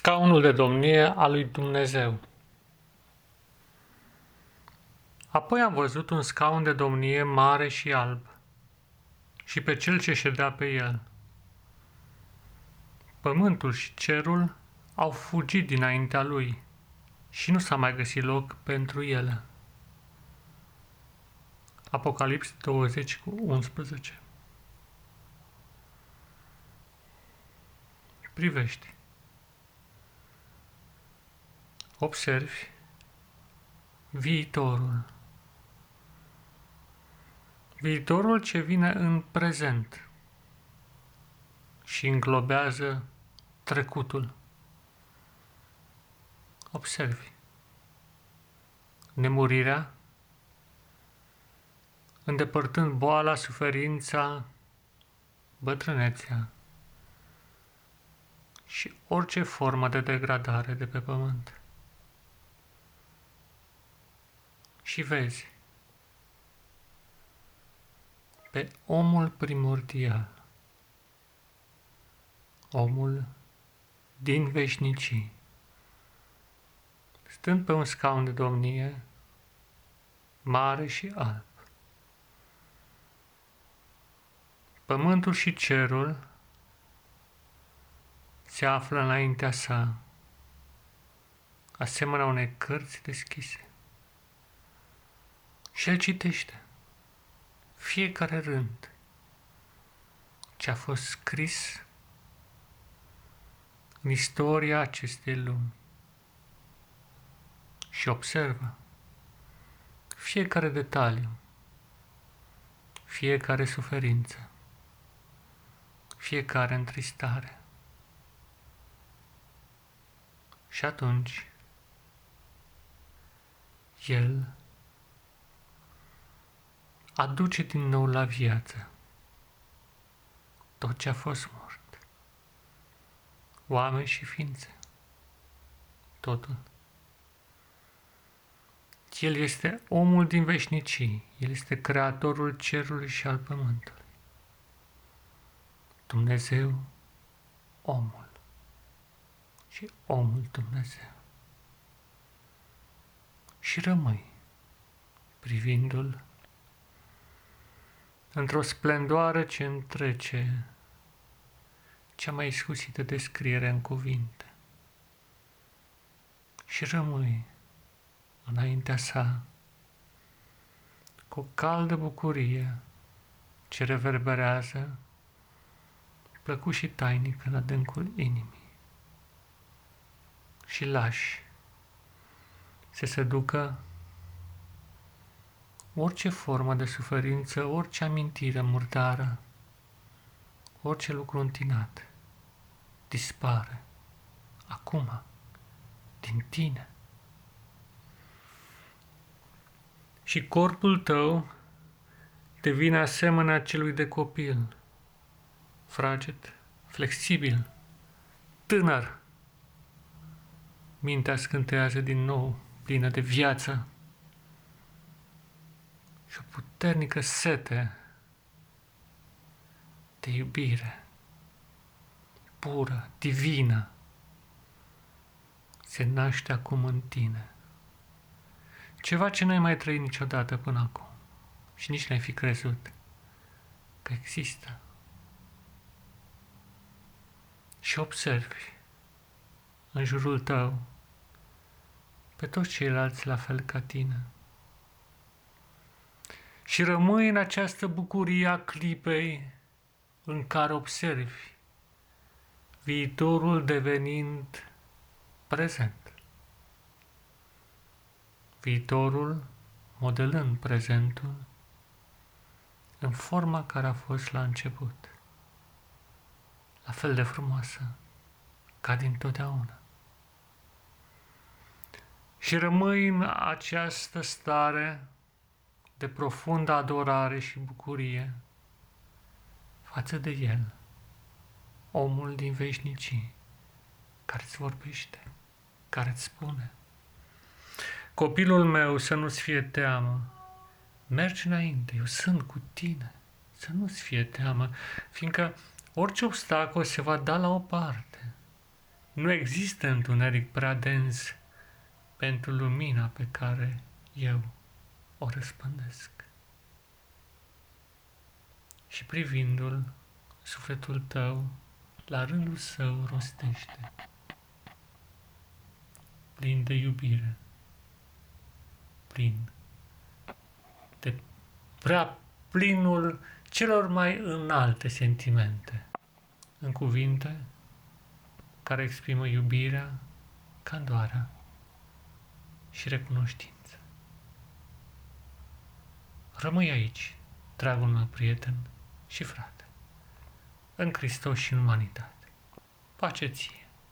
Scaunul de domnie al lui Dumnezeu Apoi am văzut un scaun de domnie mare și alb și pe cel ce ședea pe el. Pământul și cerul au fugit dinaintea lui și nu s-a mai găsit loc pentru ele. Apocalips 20 cu 11 Privești observi viitorul. Viitorul ce vine în prezent și înglobează trecutul. Observi. Nemurirea, îndepărtând boala, suferința, bătrânețea și orice formă de degradare de pe pământ. Și vezi pe omul primordial, omul din veșnicii, stând pe un scaun de domnie, mare și alb. Pământul și cerul se află înaintea sa, asemenea unei cărți deschise. Și el citește fiecare rând ce a fost scris în istoria acestei lumi și observă fiecare detaliu, fiecare suferință, fiecare întristare. Și atunci, el aduce din nou la viață tot ce a fost mort. Oameni și ființe. Totul. El este omul din veșnicii. El este creatorul cerului și al pământului. Dumnezeu, omul. Și omul Dumnezeu. Și rămâi privindu-l într-o splendoare ce întrece cea mai iscusită descriere în cuvinte. Și rămâi înaintea sa cu o caldă bucurie ce reverberează plăcut și tainic în adâncul inimii. Și lași să se ducă orice formă de suferință, orice amintire murdară, orice lucru întinat, dispare, acum, din tine. Și corpul tău devine asemenea celui de copil, fraged, flexibil, tânăr. Mintea scântează din nou, plină de viață, și o puternică sete de iubire pură, divină, se naște acum în tine. Ceva ce nu ai mai trăit niciodată până acum și nici n-ai fi crezut că există. Și observi în jurul tău pe toți ceilalți la fel ca tine și rămâi în această bucurie a clipei în care observi viitorul devenind prezent. Viitorul modelând prezentul în forma care a fost la început, la fel de frumoasă ca din totdeauna. Și rămâi în această stare de profundă adorare și bucurie față de El, omul din veșnicii, care îți vorbește, care îți spune, Copilul meu să nu-ți fie teamă, mergi înainte, eu sunt cu tine, să nu-ți fie teamă, fiindcă orice obstacol se va da la o parte. Nu există întuneric prea dens pentru lumina pe care eu o răspândesc. Și privindu-l, sufletul tău la rândul său rostește, plin de iubire, plin de prea plinul celor mai înalte sentimente, în cuvinte care exprimă iubirea, candoarea și recunoștință. Rămâi aici, dragul meu prieten și frate, în Hristos și în umanitate. Pace ție!